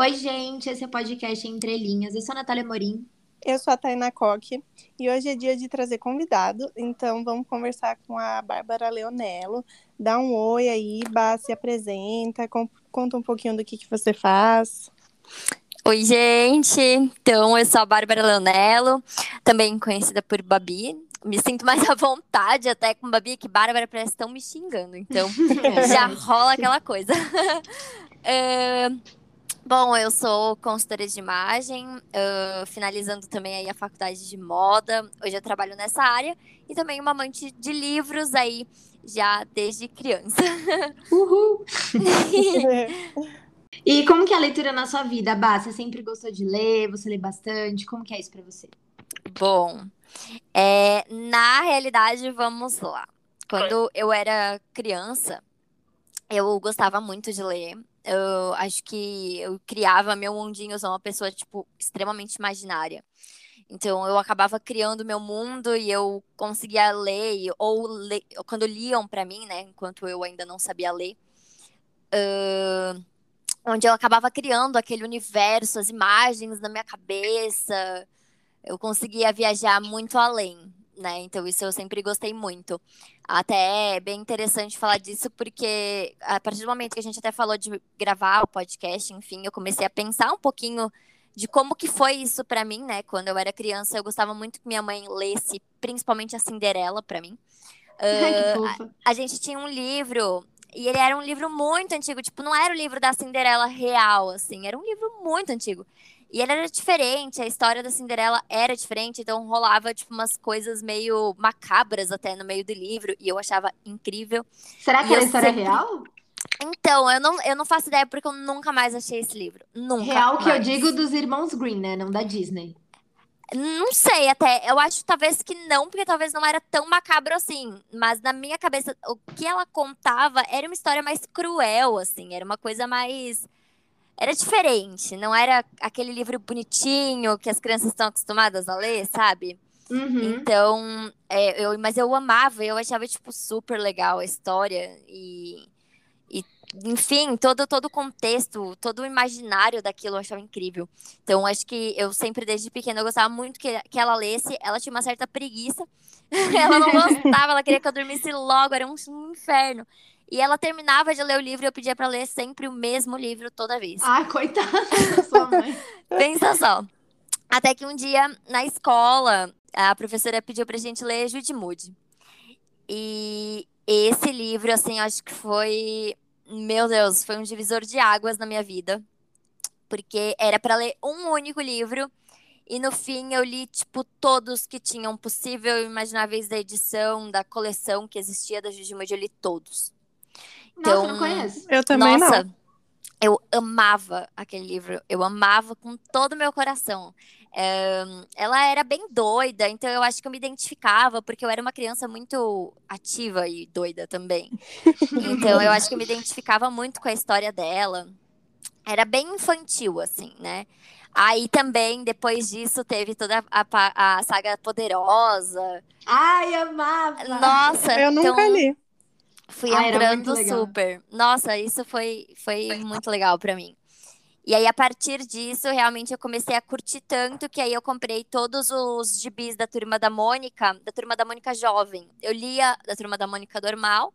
Oi, gente, esse é o podcast Entre Linhas. Eu sou a Natália Morim. Eu sou a Taina Coque e hoje é dia de trazer convidado, então vamos conversar com a Bárbara Leonello. Dá um oi aí, Bá, se apresenta, conta um pouquinho do que, que você faz. Oi, gente! Então, eu sou a Bárbara Leonello, também conhecida por Babi. Me sinto mais à vontade até com Babi, que Bárbara parece estão me xingando, então já rola aquela coisa. é... Bom, eu sou consultora de imagem, uh, finalizando também aí a faculdade de moda. Hoje eu trabalho nessa área e também uma amante de livros aí já desde criança. Uhul! e como que é a leitura na sua vida, Bá? Você sempre gostou de ler? Você lê bastante? Como que é isso para você? Bom, é, na realidade, vamos lá. Quando eu era criança, eu gostava muito de ler eu acho que eu criava meu mundinho, eu sou uma pessoa, tipo, extremamente imaginária. Então, eu acabava criando meu mundo e eu conseguia ler, ou ler, quando liam para mim, né, enquanto eu ainda não sabia ler, uh, onde eu acabava criando aquele universo, as imagens na minha cabeça, eu conseguia viajar muito além né? Então isso eu sempre gostei muito. Até é bem interessante falar disso, porque a partir do momento que a gente até falou de gravar o podcast, enfim, eu comecei a pensar um pouquinho de como que foi isso para mim, né? Quando eu era criança, eu gostava muito que minha mãe lesse, principalmente a Cinderela para mim. Uh, a, a gente tinha um livro e ele era um livro muito antigo, tipo, não era o livro da Cinderela real, assim, era um livro muito antigo. E ele era diferente, a história da Cinderela era diferente, então rolava, tipo, umas coisas meio macabras até no meio do livro, e eu achava incrível. Será que e era história sempre... real? Então, eu não, eu não faço ideia porque eu nunca mais achei esse livro. Nunca. Real mais. que eu digo dos irmãos Green, né? Não da Disney. Não sei, até. Eu acho talvez que não, porque talvez não era tão macabro assim. Mas na minha cabeça, o que ela contava era uma história mais cruel, assim. Era uma coisa mais era diferente, não era aquele livro bonitinho que as crianças estão acostumadas a ler, sabe? Uhum. Então, é, eu, mas eu amava, eu achava, tipo, super legal a história e, e enfim, todo, todo o contexto, todo o imaginário daquilo eu achava incrível. Então, acho que eu sempre, desde pequena, eu gostava muito que, que ela lesse, ela tinha uma certa preguiça, ela não gostava, ela queria que eu dormisse logo, era um, um inferno. E ela terminava de ler o livro e eu pedia para ler sempre o mesmo livro toda vez. Ah, coitada da sua mãe. Pensa só. Até que um dia, na escola, a professora pediu pra gente ler Jude Moody. E esse livro, assim, acho que foi. Meu Deus, foi um divisor de águas na minha vida. Porque era para ler um único livro. E no fim eu li, tipo, todos que tinham possível e imagináveis da edição, da coleção que existia da Judy Moody, eu li todos. Então, Nossa, não conheço. Eu também nossa, não. Eu amava aquele livro. Eu amava com todo o meu coração. É, ela era bem doida, então eu acho que eu me identificava, porque eu era uma criança muito ativa e doida também. Então eu acho que eu me identificava muito com a história dela. Era bem infantil, assim, né? Aí também, depois disso, teve toda a, a, a saga Poderosa. Ai, amava! Nossa, eu nunca então, li. Fui ah, entrando super. Nossa, isso foi, foi muito legal para mim. E aí, a partir disso, realmente eu comecei a curtir tanto que aí eu comprei todos os gibis da Turma da Mônica, da Turma da Mônica Jovem. Eu lia da Turma da Mônica normal,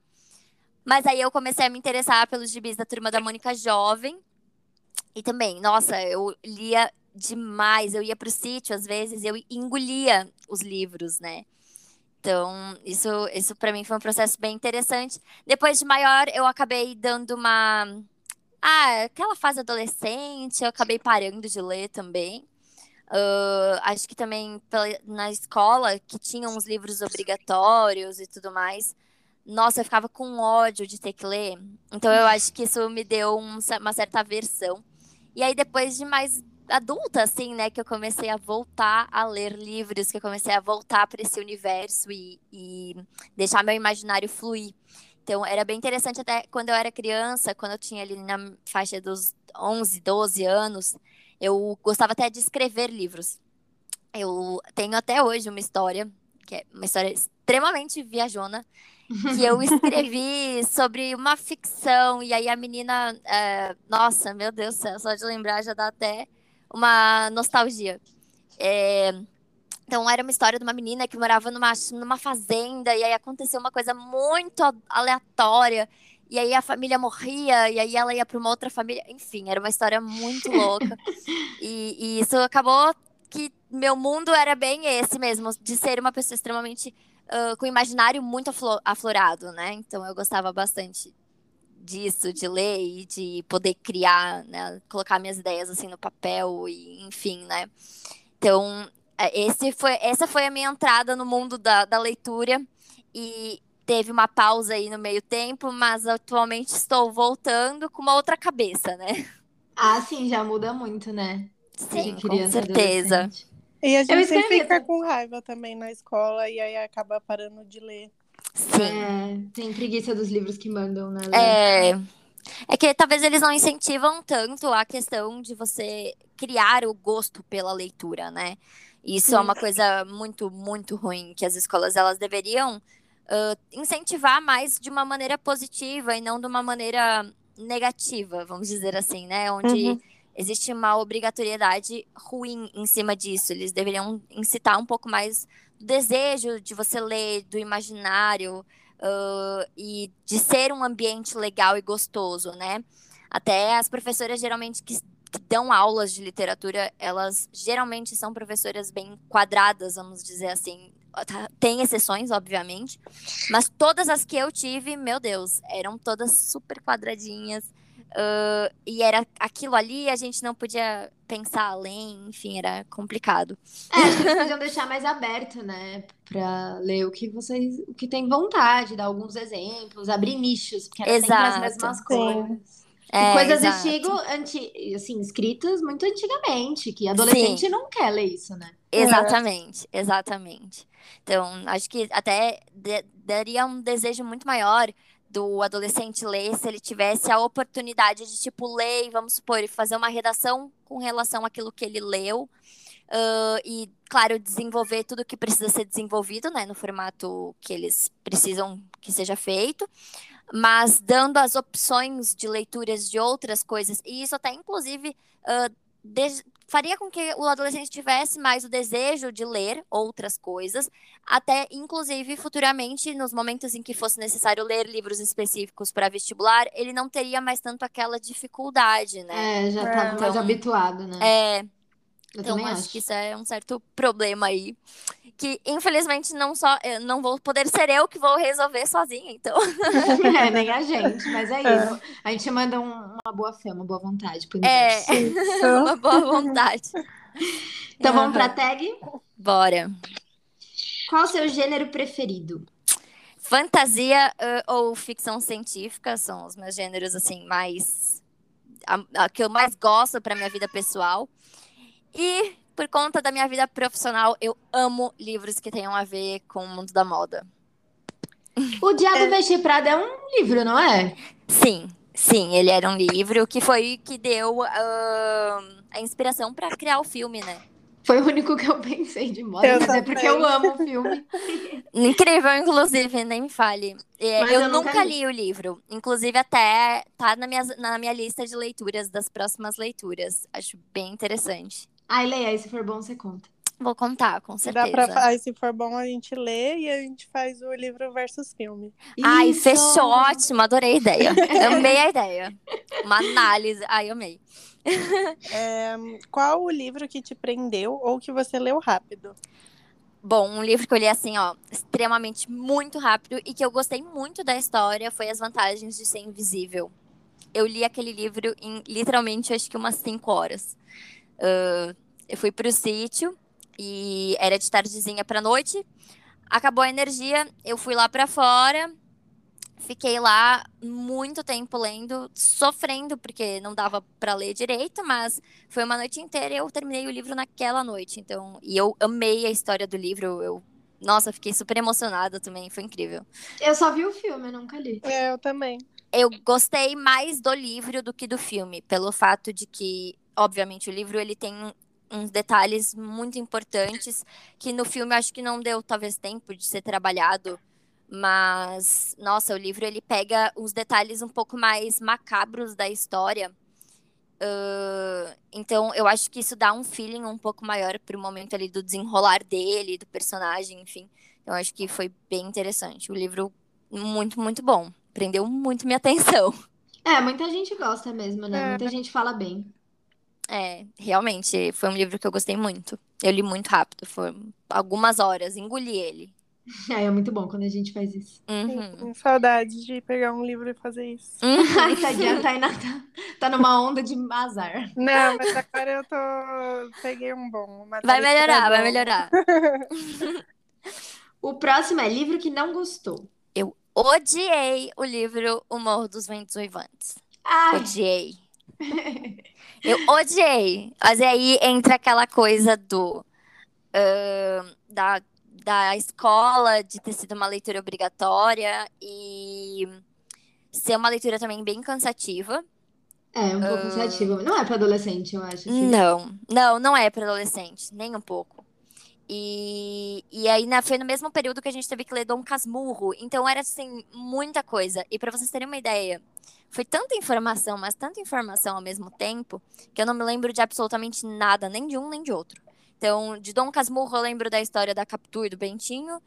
mas aí eu comecei a me interessar pelos gibis da Turma da Mônica Jovem. E também, nossa, eu lia demais. Eu ia pro sítio, às vezes, eu engolia os livros, né? Então, isso, isso para mim foi um processo bem interessante. Depois de maior, eu acabei dando uma. Ah, aquela fase adolescente, eu acabei parando de ler também. Uh, acho que também na escola, que tinha uns livros obrigatórios e tudo mais. Nossa, eu ficava com ódio de ter que ler. Então, eu acho que isso me deu um, uma certa aversão. E aí, depois de mais adulta, assim, né, que eu comecei a voltar a ler livros, que eu comecei a voltar para esse universo e, e deixar meu imaginário fluir. Então, era bem interessante até quando eu era criança, quando eu tinha ali na faixa dos 11, 12 anos, eu gostava até de escrever livros. Eu tenho até hoje uma história, que é uma história extremamente viajona, que eu escrevi sobre uma ficção, e aí a menina, é, nossa, meu Deus do céu, só de lembrar já dá até uma nostalgia. É, então, era uma história de uma menina que morava numa, numa fazenda, e aí aconteceu uma coisa muito aleatória, e aí a família morria, e aí ela ia para uma outra família. Enfim, era uma história muito louca. e, e isso acabou que meu mundo era bem esse mesmo, de ser uma pessoa extremamente uh, com imaginário muito aflorado, né? Então eu gostava bastante disso, de ler e de poder criar, né? Colocar minhas ideias assim no papel e enfim, né? Então é, esse foi, essa foi a minha entrada no mundo da, da leitura e teve uma pausa aí no meio tempo, mas atualmente estou voltando com uma outra cabeça, né? Ah, sim, já muda muito, né? Sim, com certeza. E a gente sempre fica com raiva também na escola e aí acaba parando de ler. Sim. É, tem preguiça dos livros que mandam, né? É. É que talvez eles não incentivam tanto a questão de você criar o gosto pela leitura, né? Isso Sim. é uma coisa muito, muito ruim, que as escolas elas deveriam uh, incentivar mais de uma maneira positiva e não de uma maneira negativa, vamos dizer assim, né? Onde uhum existe uma obrigatoriedade ruim em cima disso. Eles deveriam incitar um pouco mais do desejo de você ler, do imaginário uh, e de ser um ambiente legal e gostoso, né? Até as professoras geralmente que, que dão aulas de literatura, elas geralmente são professoras bem quadradas, vamos dizer assim. Tá, tem exceções, obviamente, mas todas as que eu tive, meu Deus, eram todas super quadradinhas Uh, e era aquilo ali, a gente não podia pensar além, enfim, era complicado. É, eles podiam deixar mais aberto, né? Pra ler o que vocês, o que tem vontade, dar alguns exemplos, abrir nichos, porque era sempre as mesmas coisas. É, coisas exato. estilo anti, assim, escritas muito antigamente, que adolescente Sim. não quer ler isso, né? Exatamente, exatamente. Então, acho que até daria um desejo muito maior do adolescente ler se ele tivesse a oportunidade de, tipo, ler, vamos supor, fazer uma redação com relação àquilo que ele leu. Uh, e, claro, desenvolver tudo que precisa ser desenvolvido, né, no formato que eles precisam que seja feito, mas dando as opções de leituras de outras coisas, e isso até, inclusive, uh, faria com que o adolescente tivesse mais o desejo de ler outras coisas, até inclusive futuramente, nos momentos em que fosse necessário ler livros específicos para vestibular, ele não teria mais tanto aquela dificuldade, né? É, já tá então, mais habituado, né? É. Eu então, acho, acho que isso é um certo problema aí que infelizmente não só não vou poder ser eu que vou resolver sozinha, então. É, nem a gente, mas é, é. isso. A gente manda um, uma boa fé, uma boa vontade pro É, uma boa vontade. então uhum. vamos pra tag? Bora. Qual o seu gênero preferido? Fantasia uh, ou ficção científica são os meus gêneros assim mais a, a que eu mais gosto para minha vida pessoal. E por conta da minha vida profissional, eu amo livros que tenham a ver com o mundo da moda. O Diabo é... Veste Prada é um livro, não é? Sim, sim, ele era um livro que foi que deu uh, a inspiração para criar o filme, né? Foi o único que eu pensei de moda, eu mas também. é porque eu amo o filme. Incrível, inclusive, nem me fale. É, eu, eu, nunca li. li. o livro. Inclusive, até tá na minha, na minha lista de leituras das próximas leituras. Acho bem interessante. Ai, leia, aí se for bom, você conta. Vou contar, com certeza. Dá pra, aí, se for bom, a gente lê e a gente faz o livro versus filme. Ai, Isso. fechou, ótimo, adorei a ideia. amei a ideia. Uma análise, ai, amei. É, qual o livro que te prendeu ou que você leu rápido? Bom, um livro que eu li assim, ó, extremamente muito rápido e que eu gostei muito da história foi As Vantagens de Ser Invisível. Eu li aquele livro em literalmente acho que umas cinco horas. Uh, eu fui para o sítio e era de tardezinha para noite. Acabou a energia, eu fui lá para fora, fiquei lá muito tempo lendo, sofrendo porque não dava para ler direito, mas foi uma noite inteira e eu terminei o livro naquela noite. Então, e eu amei a história do livro, eu nossa, fiquei super emocionada também, foi incrível. Eu só vi o filme, nunca li. É, eu também. Eu gostei mais do livro do que do filme, pelo fato de que obviamente, o livro ele tem uns detalhes muito importantes que no filme acho que não deu talvez tempo de ser trabalhado, Mas, nossa, o livro ele pega os detalhes um pouco mais macabros da história. Uh, então, eu acho que isso dá um feeling um pouco maior pro momento ali do desenrolar dele, do personagem, enfim. Eu acho que foi bem interessante. O livro, muito, muito bom. Prendeu muito minha atenção. É, muita gente gosta mesmo, né? É. Muita gente fala bem. É, realmente, foi um livro que eu gostei muito. Eu li muito rápido, foi algumas horas, engoli ele. É, é muito bom quando a gente faz isso. Uhum. saudade de pegar um livro e fazer isso. Uhum. Tadinha, tá, tá, tá numa onda de azar. Não, mas agora eu tô. Peguei um bom. Vai melhorar, vai melhorar. o próximo é livro que não gostou. Eu odiei o livro O Morro dos Ventos Uivantes. Ai. Odiei. Eu odiei. Mas aí entra aquela coisa do. Uh, da, da escola, de ter sido uma leitura obrigatória e ser uma leitura também bem cansativa. É, um pouco uh... cansativa. Não é para adolescente, eu acho. Não, não, não é para adolescente, nem um pouco. E, e aí né, foi no mesmo período que a gente teve que ler Dom Casmurro. Então era assim, muita coisa. E para vocês terem uma ideia, foi tanta informação, mas tanta informação ao mesmo tempo, que eu não me lembro de absolutamente nada, nem de um nem de outro. Então, de Dom Casmurro, eu lembro da história da Capitu e do Bentinho,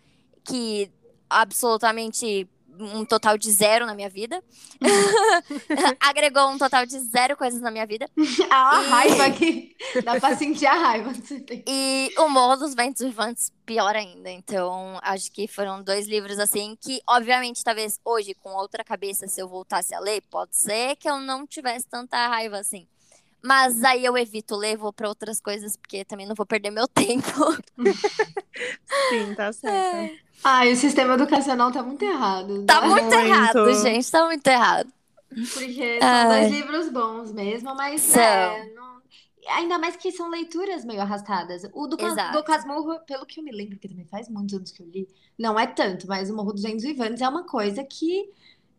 que absolutamente um total de zero na minha vida. Agregou um total de zero coisas na minha vida. a e... raiva aqui. Dá pra sentir a raiva. E o Morro dos Ventos Vivantes, pior ainda. Então, acho que foram dois livros assim que, obviamente, talvez hoje, com outra cabeça, se eu voltasse a ler, pode ser que eu não tivesse tanta raiva assim. Mas aí eu evito ler, vou para outras coisas, porque também não vou perder meu tempo. Sim, tá certo. É. Ai, o sistema educacional tá muito errado. Tá né? muito, errado, gente. Tá muito errado. Porque são Ai. dois livros bons mesmo, mas é, não... ainda mais que são leituras meio arrastadas. O do, do Casmurro, pelo que eu me lembro, que também faz muitos anos que eu li, não é tanto, mas o Morro dos Ventos Vivantes é uma coisa que,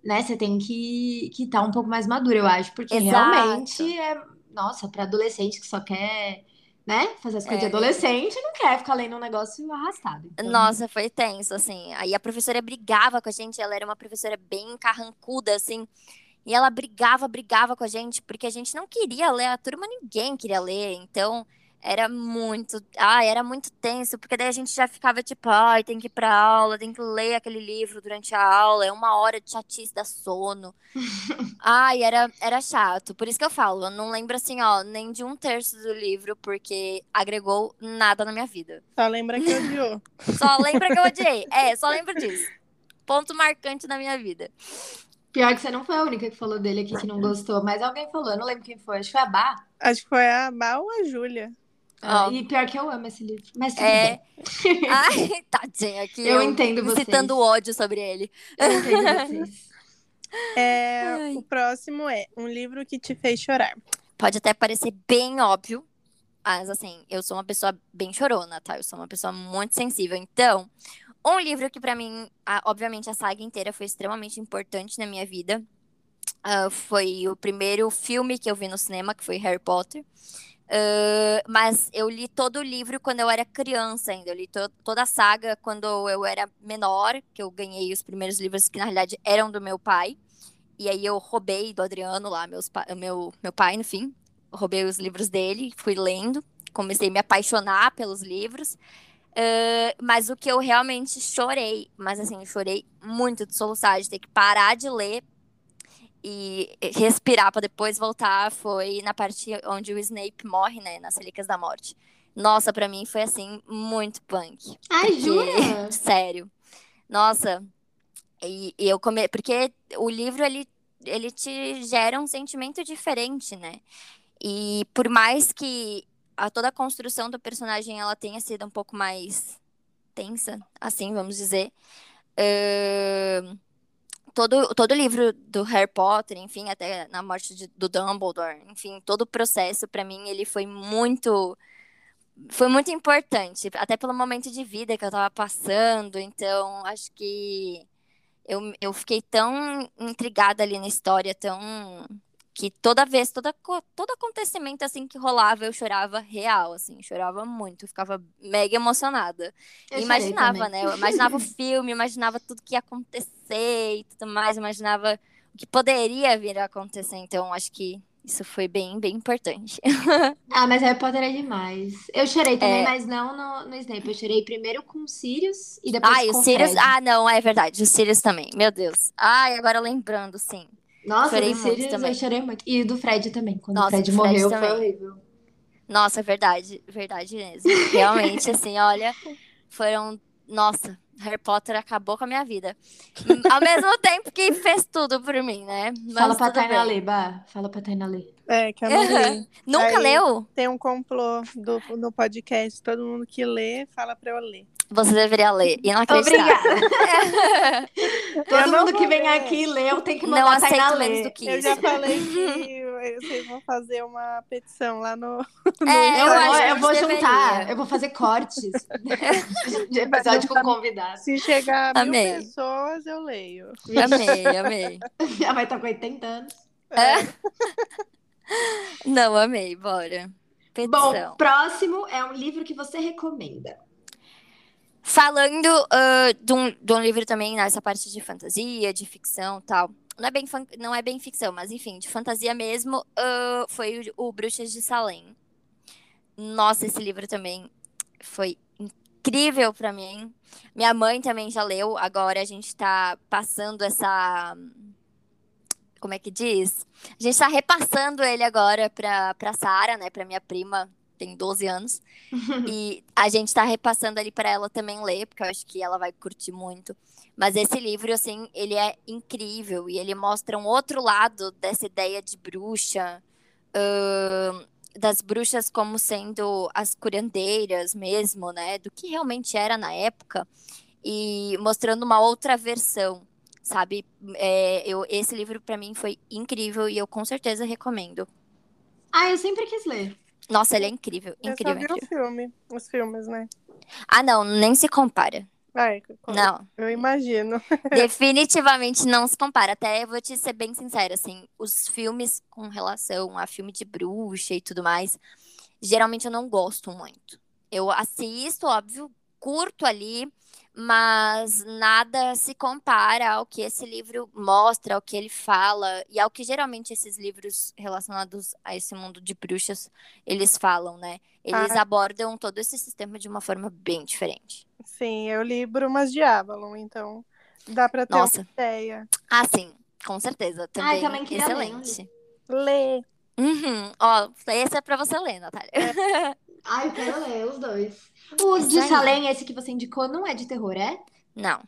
né, você tem que estar que tá um pouco mais madura, eu acho, porque Exato. realmente é, nossa, para adolescente que só quer né? Fazer as coisas é. de adolescente não quer ficar lendo um negócio arrastado. Então... Nossa, foi tenso, assim. Aí a professora brigava com a gente, ela era uma professora bem carrancuda, assim. E ela brigava, brigava com a gente, porque a gente não queria ler, a turma ninguém queria ler. Então, era muito. Ah, era muito tenso, porque daí a gente já ficava tipo, ai, tem que ir pra aula, tem que ler aquele livro durante a aula, é uma hora de chatice da sono. ai, era, era chato. Por isso que eu falo, eu não lembro assim, ó, nem de um terço do livro, porque agregou nada na minha vida. Só lembra que odiou. só lembra que eu odiei. É, só lembro disso. Ponto marcante na minha vida. Pior que você não foi a única que falou dele aqui que não gostou, mas alguém falou, eu não lembro quem foi, acho que foi a Bá. Acho que foi a Bá ou a Júlia. Oh. E pior que eu amo esse livro. Mas tudo é. Bem. Ai, tadinha, aqui. Eu, eu entendo você. Citando ódio sobre ele. Eu entendo vocês. É, o próximo é um livro que te fez chorar. Pode até parecer bem óbvio, mas assim, eu sou uma pessoa bem chorona, tá? Eu sou uma pessoa muito sensível. Então, um livro que para mim, obviamente, a saga inteira foi extremamente importante na minha vida. Uh, foi o primeiro filme que eu vi no cinema, que foi Harry Potter. Uh, mas eu li todo o livro quando eu era criança ainda. Eu li to toda a saga quando eu era menor, que eu ganhei os primeiros livros que na realidade eram do meu pai. E aí eu roubei do Adriano lá, meus meu, meu pai, enfim. Roubei os livros dele, fui lendo, comecei a me apaixonar pelos livros. Uh, mas o que eu realmente chorei, mas assim, chorei muito de soluçar, de ter que parar de ler e respirar para depois voltar foi na parte onde o Snape morre, né, nas Relíquias da Morte. Nossa, para mim foi assim muito punk. Ai, porque... jura? Sério. Nossa. E, e eu come porque o livro ele ele te gera um sentimento diferente, né? E por mais que a toda a construção do personagem ela tenha sido um pouco mais tensa, assim, vamos dizer, uh todo, todo livro do Harry Potter, enfim, até na morte de, do Dumbledore, enfim, todo o processo, para mim, ele foi muito. Foi muito importante, até pelo momento de vida que eu tava passando. Então, acho que eu, eu fiquei tão intrigada ali na história, tão que toda vez, toda, todo acontecimento assim que rolava, eu chorava real, assim, chorava muito, ficava mega emocionada. Eu imaginava, né? Eu imaginava o filme, imaginava tudo que ia acontecer e tudo mais, imaginava o que poderia vir a acontecer. Então, acho que isso foi bem, bem importante. ah, mas Harry Potter é demais. Eu chorei também, é... mas não no, no Snape. Eu chorei primeiro com o Sirius e depois Ai, com o Sirius. Fred. Ah, não, é verdade. O Sirius também. Meu Deus. Ai, agora lembrando, sim. Nossa, chorei do Sirius também. eu chorei muito. E do Fred também. Quando Nossa, o Fred, Fred morreu, também. foi horrível. Nossa, verdade. Verdade mesmo. Realmente, assim, olha, foram. Nossa, Harry Potter acabou com a minha vida. Ao mesmo tempo que fez tudo por mim, né? Mas Fala pra Tainá ler, Bah. Fala pra Tainá ler. É, que eu não li. Nunca Aí, leu? Tem um complô do, no podcast. Todo mundo que lê, fala pra eu ler. Você deveria ler. E não acreditar. Obrigada. Todo mundo que vem ler. aqui leu tem que mandar não aceito menos do que eu isso. Eu já falei que vocês vão fazer uma petição lá no. no é, eu, eu, eu vou juntar. Eu vou fazer cortes de episódio com convidado. Se chegar a mil pessoas, eu leio. Amei, amei. Já vai estar com 80 anos. É. Não, amei, bora. Petição. Bom, próximo é um livro que você recomenda. Falando uh, de, um, de um livro também nessa parte de fantasia, de ficção tal. Não é bem, não é bem ficção, mas enfim, de fantasia mesmo, uh, foi o, o Bruxas de Salem. Nossa, esse livro também foi incrível para mim. Minha mãe também já leu, agora a gente tá passando essa. Como é que diz? A gente tá repassando ele agora pra, pra Sara, né? Pra minha prima tem 12 anos. e a gente tá repassando ali para ela também ler, porque eu acho que ela vai curtir muito. Mas esse livro, assim, ele é incrível e ele mostra um outro lado dessa ideia de bruxa, uh, das bruxas como sendo as curandeiras mesmo, né? Do que realmente era na época e mostrando uma outra versão, sabe? É, eu, esse livro para mim foi incrível e eu com certeza recomendo. Ah, eu sempre quis ler. Nossa, ele é incrível, incrível. Eu só vi incrível. o filme, os filmes, né? Ah, não, nem se compara. Ai, não. Eu imagino. Definitivamente não se compara. Até vou te ser bem sincera, assim, os filmes com relação a filme de bruxa e tudo mais, geralmente eu não gosto muito. Eu assisto, óbvio, curto ali, mas nada se compara ao que esse livro mostra, ao que ele fala e ao que geralmente esses livros relacionados a esse mundo de bruxas eles falam, né? Eles ah. abordam todo esse sistema de uma forma bem diferente. Sim, eu li Brumas de Avalon, então dá para ter Nossa. uma ideia. Ah, sim, com certeza. Também, Ai, também excelente. Ler. Uhum. Ó, esse é para você ler, Natália. É. Ai, eu quero ler os dois. O de Salem, esse que você indicou, não é de terror, é? Não.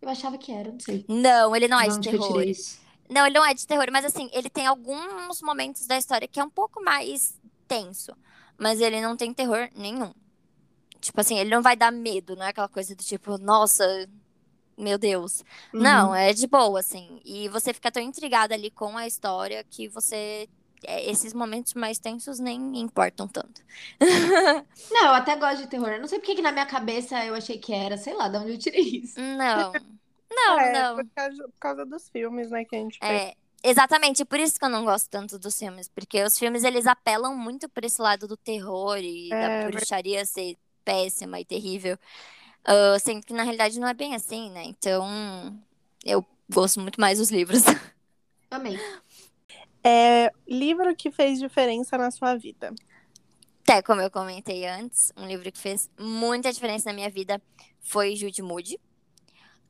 Eu achava que era, não sei. Não, ele não é de terror. Não, ele não é de terror, mas assim, ele tem alguns momentos da história que é um pouco mais tenso. Mas ele não tem terror nenhum. Tipo assim, ele não vai dar medo, não é aquela coisa do tipo, nossa, meu Deus. Uhum. Não, é de boa, assim. E você fica tão intrigada ali com a história que você é, esses momentos mais tensos nem importam tanto. não, eu até gosto de terror. Eu não sei porque que na minha cabeça eu achei que era, sei lá, de onde eu tirei isso. Não. Não, é, não. Por causa, por causa, dos filmes, né, que a gente é, Exatamente, por isso que eu não gosto tanto dos filmes, porque os filmes eles apelam muito por esse lado do terror e é, da bruxaria mas... ser péssima e terrível. Uh, sendo que na realidade não é bem assim, né? Então, eu gosto muito mais dos livros. Amei. É, livro que fez diferença na sua vida? Até como eu comentei antes, um livro que fez muita diferença na minha vida foi Jude Moody.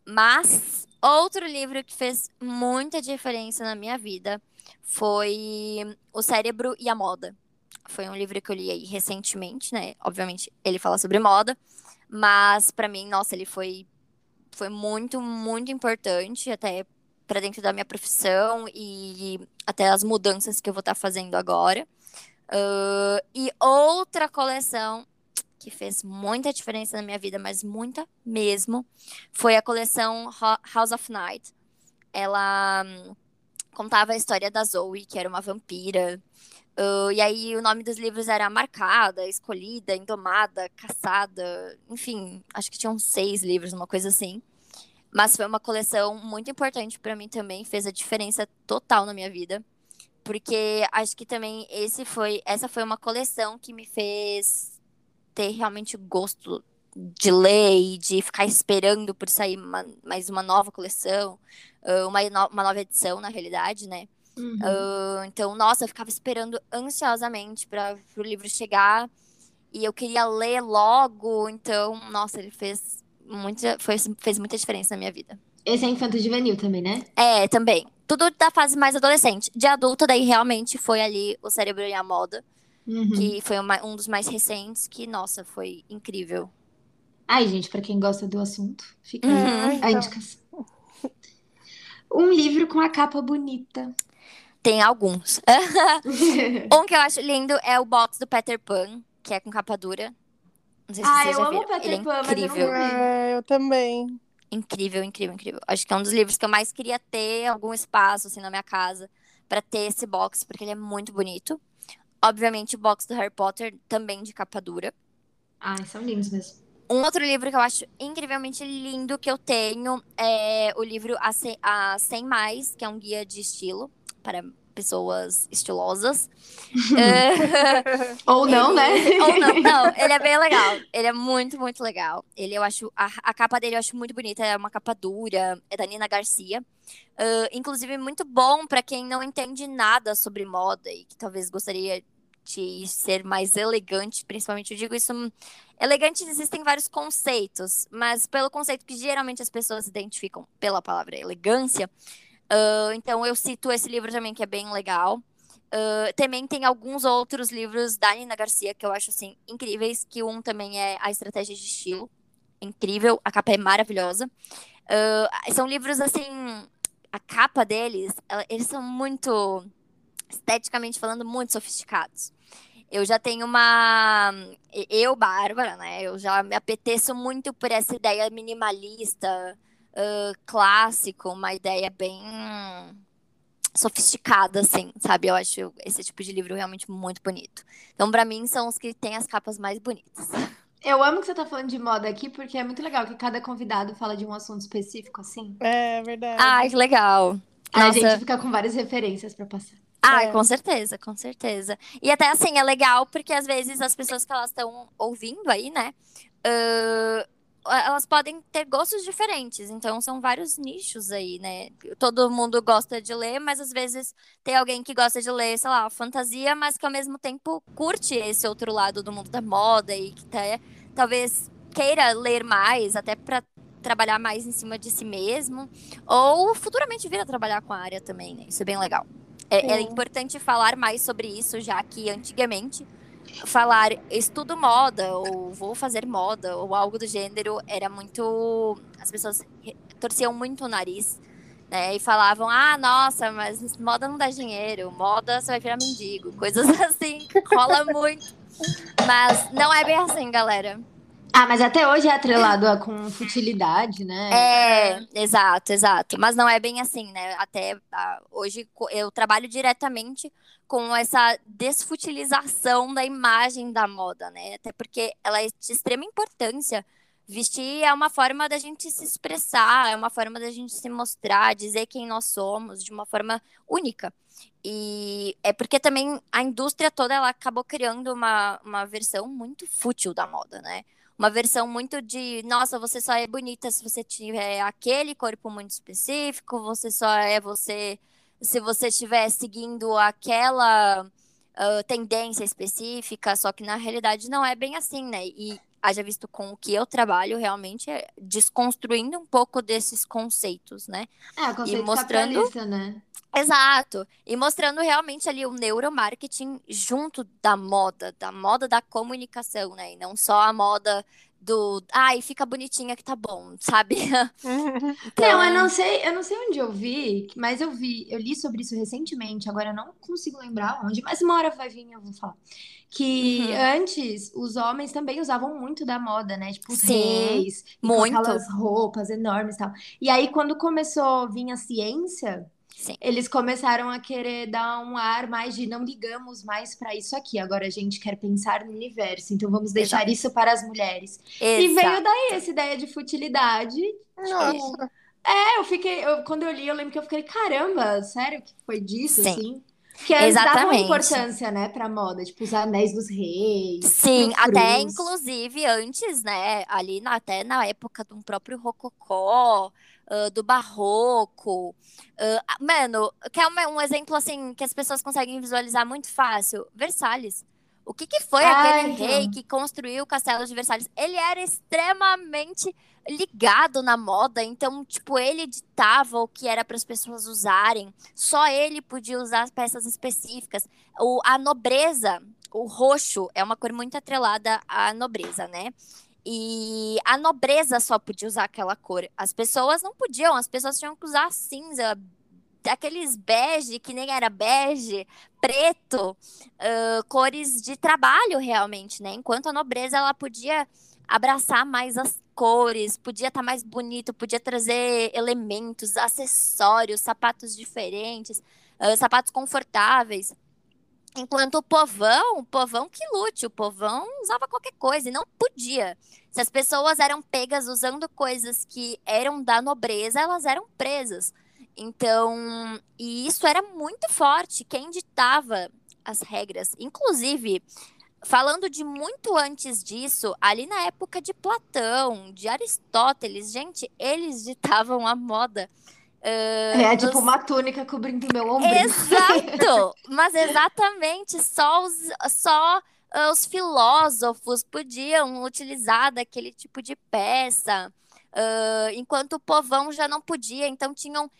Mas outro livro que fez muita diferença na minha vida foi O Cérebro e a Moda. Foi um livro que eu li recentemente, né? Obviamente, ele fala sobre moda, mas para mim, nossa, ele foi foi muito, muito importante até para dentro da minha profissão e até as mudanças que eu vou estar tá fazendo agora. Uh, e outra coleção que fez muita diferença na minha vida, mas muita mesmo, foi a coleção House of Night. Ela um, contava a história da Zoe, que era uma vampira. Uh, e aí o nome dos livros era Marcada, Escolhida, Indomada, Caçada, enfim, acho que tinham seis livros, uma coisa assim. Mas foi uma coleção muito importante para mim também, fez a diferença total na minha vida. porque acho que também esse foi, essa foi uma coleção que me fez ter realmente gosto de ler e de ficar esperando por sair uma, mais uma nova coleção, uma, uma nova edição, na realidade, né? Uhum. Uh, então, nossa, eu ficava esperando ansiosamente para o livro chegar e eu queria ler logo. Então, nossa, ele fez muita, foi, fez muita diferença na minha vida. Esse é infanto juvenil também, né? É, também. Tudo da fase mais adolescente. De adulta, daí realmente foi ali o Cérebro e a Moda, uhum. que foi uma, um dos mais recentes, que, nossa, foi incrível. Ai, gente, para quem gosta do assunto, fica uhum, a então. indicação. Um livro com a capa bonita. Tem alguns. um que eu acho lindo é o box do Peter Pan, que é com capa dura. Não sei se ah, vocês eu já amo viram. Peter Ele é Pan, incrível. Mas eu, é, eu também. Incrível, incrível, incrível. Acho que é um dos livros que eu mais queria ter algum espaço assim na minha casa para ter esse box, porque ele é muito bonito. Obviamente, o box do Harry Potter também de capa dura. Ai, são lindos mesmo. Um outro livro que eu acho incrivelmente lindo que eu tenho é o livro A 100, a 100 Mais, que é um guia de estilo para pessoas estilosas. ou não, né? Ou não, não. Ele é bem legal. Ele é muito, muito legal. Ele, eu acho, a, a capa dele eu acho muito bonita. É uma capa dura. É da Nina Garcia. Uh, inclusive, muito bom para quem não entende nada sobre moda e que talvez gostaria de ser mais elegante, principalmente eu digo isso. Elegante existem vários conceitos, mas pelo conceito que geralmente as pessoas identificam pela palavra elegância, Uh, então eu cito esse livro também, que é bem legal. Uh, também tem alguns outros livros da Nina Garcia que eu acho assim incríveis, que um também é A Estratégia de Estilo. Incrível, a capa é maravilhosa. Uh, são livros assim, a capa deles, eles são muito esteticamente falando muito sofisticados. Eu já tenho uma. Eu, Bárbara, né? Eu já me apeteço muito por essa ideia minimalista, uh, clássico, uma ideia bem sofisticada, assim, sabe? Eu acho esse tipo de livro realmente muito bonito. Então, para mim, são os que têm as capas mais bonitas. Eu amo que você tá falando de moda aqui, porque é muito legal que cada convidado fala de um assunto específico, assim. É verdade. Ai, que legal. A gente fica com várias referências para passar. Ah, é. com certeza, com certeza. E até assim, é legal porque às vezes as pessoas que elas estão ouvindo aí, né? Uh, elas podem ter gostos diferentes, então são vários nichos aí, né? Todo mundo gosta de ler, mas às vezes tem alguém que gosta de ler, sei lá, fantasia, mas que ao mesmo tempo curte esse outro lado do mundo da moda e que até, talvez queira ler mais, até para trabalhar mais em cima de si mesmo, ou futuramente vir a trabalhar com a área também, né? Isso é bem legal. É, é importante falar mais sobre isso, já que antigamente falar estudo moda ou vou fazer moda ou algo do gênero era muito as pessoas torciam muito o nariz né e falavam ah nossa mas moda não dá dinheiro moda você vai virar mendigo coisas assim rola muito. Mas não é bem assim galera ah, mas até hoje é atrelado a, com futilidade, né? É, exato, exato. Mas não é bem assim, né? Até uh, hoje eu trabalho diretamente com essa desfutilização da imagem da moda, né? Até porque ela é de extrema importância. Vestir é uma forma da gente se expressar, é uma forma da gente se mostrar, dizer quem nós somos de uma forma única. E é porque também a indústria toda ela acabou criando uma, uma versão muito fútil da moda, né? Uma versão muito de, nossa, você só é bonita se você tiver aquele corpo muito específico, você só é você se você estiver seguindo aquela uh, tendência específica, só que na realidade não é bem assim, né? E haja visto com o que eu trabalho, realmente é desconstruindo um pouco desses conceitos, né? É, o conceito e mostrando né? Exato. E mostrando realmente ali o neuromarketing junto da moda, da moda da comunicação, né? E não só a moda do ai, fica bonitinha que tá bom, sabe? então... Não, eu não sei, eu não sei onde eu vi, mas eu vi, eu li sobre isso recentemente, agora eu não consigo lembrar onde, mas uma hora vai vir eu vou falar. Que uhum. antes os homens também usavam muito da moda, né? Tipo, os Sim, reis, muito. aquelas roupas enormes e tal. E aí, quando começou a vir a ciência, Sim. Eles começaram a querer dar um ar mais de não ligamos mais para isso aqui. Agora a gente quer pensar no universo, então vamos deixar Exato. isso para as mulheres. Exato. E veio daí essa ideia de futilidade. Nossa. Tipo, é, eu fiquei. Eu, quando eu li, eu lembro que eu fiquei, caramba, sério que foi disso, Sim. assim? Que antes Exatamente. importância, né, pra moda, tipo os anéis dos reis. Sim, até inclusive antes, né, ali na, até na época do próprio Rococó, uh, do Barroco. Uh, mano, quer um, um exemplo assim que as pessoas conseguem visualizar muito fácil? Versalhes. O que, que foi Ai, aquele rei que construiu o castelo de Versalhes? Ele era extremamente ligado na moda, então, tipo, ele ditava o que era para as pessoas usarem. Só ele podia usar peças específicas. O, a nobreza, o roxo, é uma cor muito atrelada à nobreza, né? E a nobreza só podia usar aquela cor. As pessoas não podiam, as pessoas tinham que usar cinza, aqueles bege, que nem era bege, preto, uh, cores de trabalho realmente, né? Enquanto a nobreza ela podia abraçar mais as cores, podia estar tá mais bonito, podia trazer elementos, acessórios, sapatos diferentes, uh, sapatos confortáveis. Enquanto o povão, o povão que lute, o povão usava qualquer coisa e não podia. Se as pessoas eram pegas usando coisas que eram da nobreza, elas eram presas. Então, e isso era muito forte. Quem ditava as regras, inclusive, falando de muito antes disso, ali na época de Platão, de Aristóteles, gente, eles ditavam a moda. Uh, é, tipo uma túnica cobrindo meu ombro. Exato! Mas exatamente, só os, só uh, os filósofos podiam utilizar daquele tipo de peça. Uh, enquanto o povão já não podia, então tinham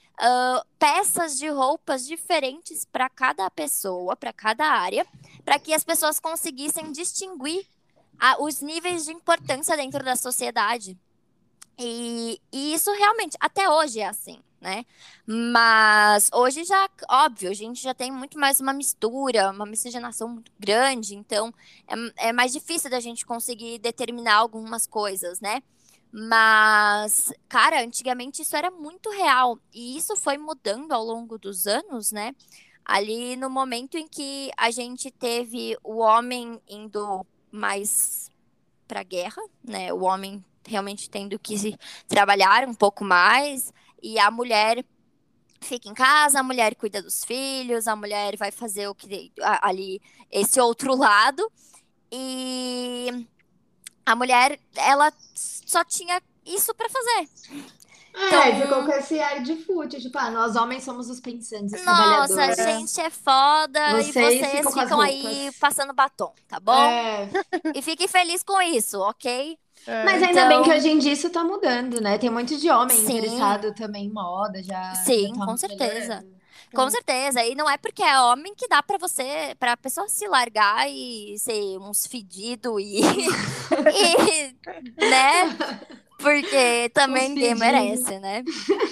peças de roupas diferentes para cada pessoa, para cada área, para que as pessoas conseguissem distinguir a, os níveis de importância dentro da sociedade. E, e, isso realmente, até hoje é assim, né? Mas hoje já, óbvio, a gente já tem muito mais uma mistura, uma miscigenação muito grande, então é, é mais difícil da gente conseguir determinar algumas coisas, né? Mas, cara, antigamente isso era muito real. E isso foi mudando ao longo dos anos, né? Ali no momento em que a gente teve o homem indo mais para a guerra, né? O homem realmente tendo que trabalhar um pouco mais e a mulher fica em casa, a mulher cuida dos filhos, a mulher vai fazer o que ali esse outro lado. E a mulher, ela só tinha isso para fazer. É, então, ficou com esse ar de fútil, tipo, ah, nós homens somos os pensantes, Nossa, a gente é foda vocês e vocês ficam, ficam aí passando batom, tá bom? É. E fiquem felizes com isso, ok? É. Mas ainda então... bem que hoje em dia isso tá mudando, né? Tem muito de homem Sim. interessado também em moda, já. Sim, já tá com certeza. Melhorando. Com certeza. E não é porque é homem que dá para você, pra pessoa se largar e ser uns fedido e, e. né? Porque também ninguém merece, né?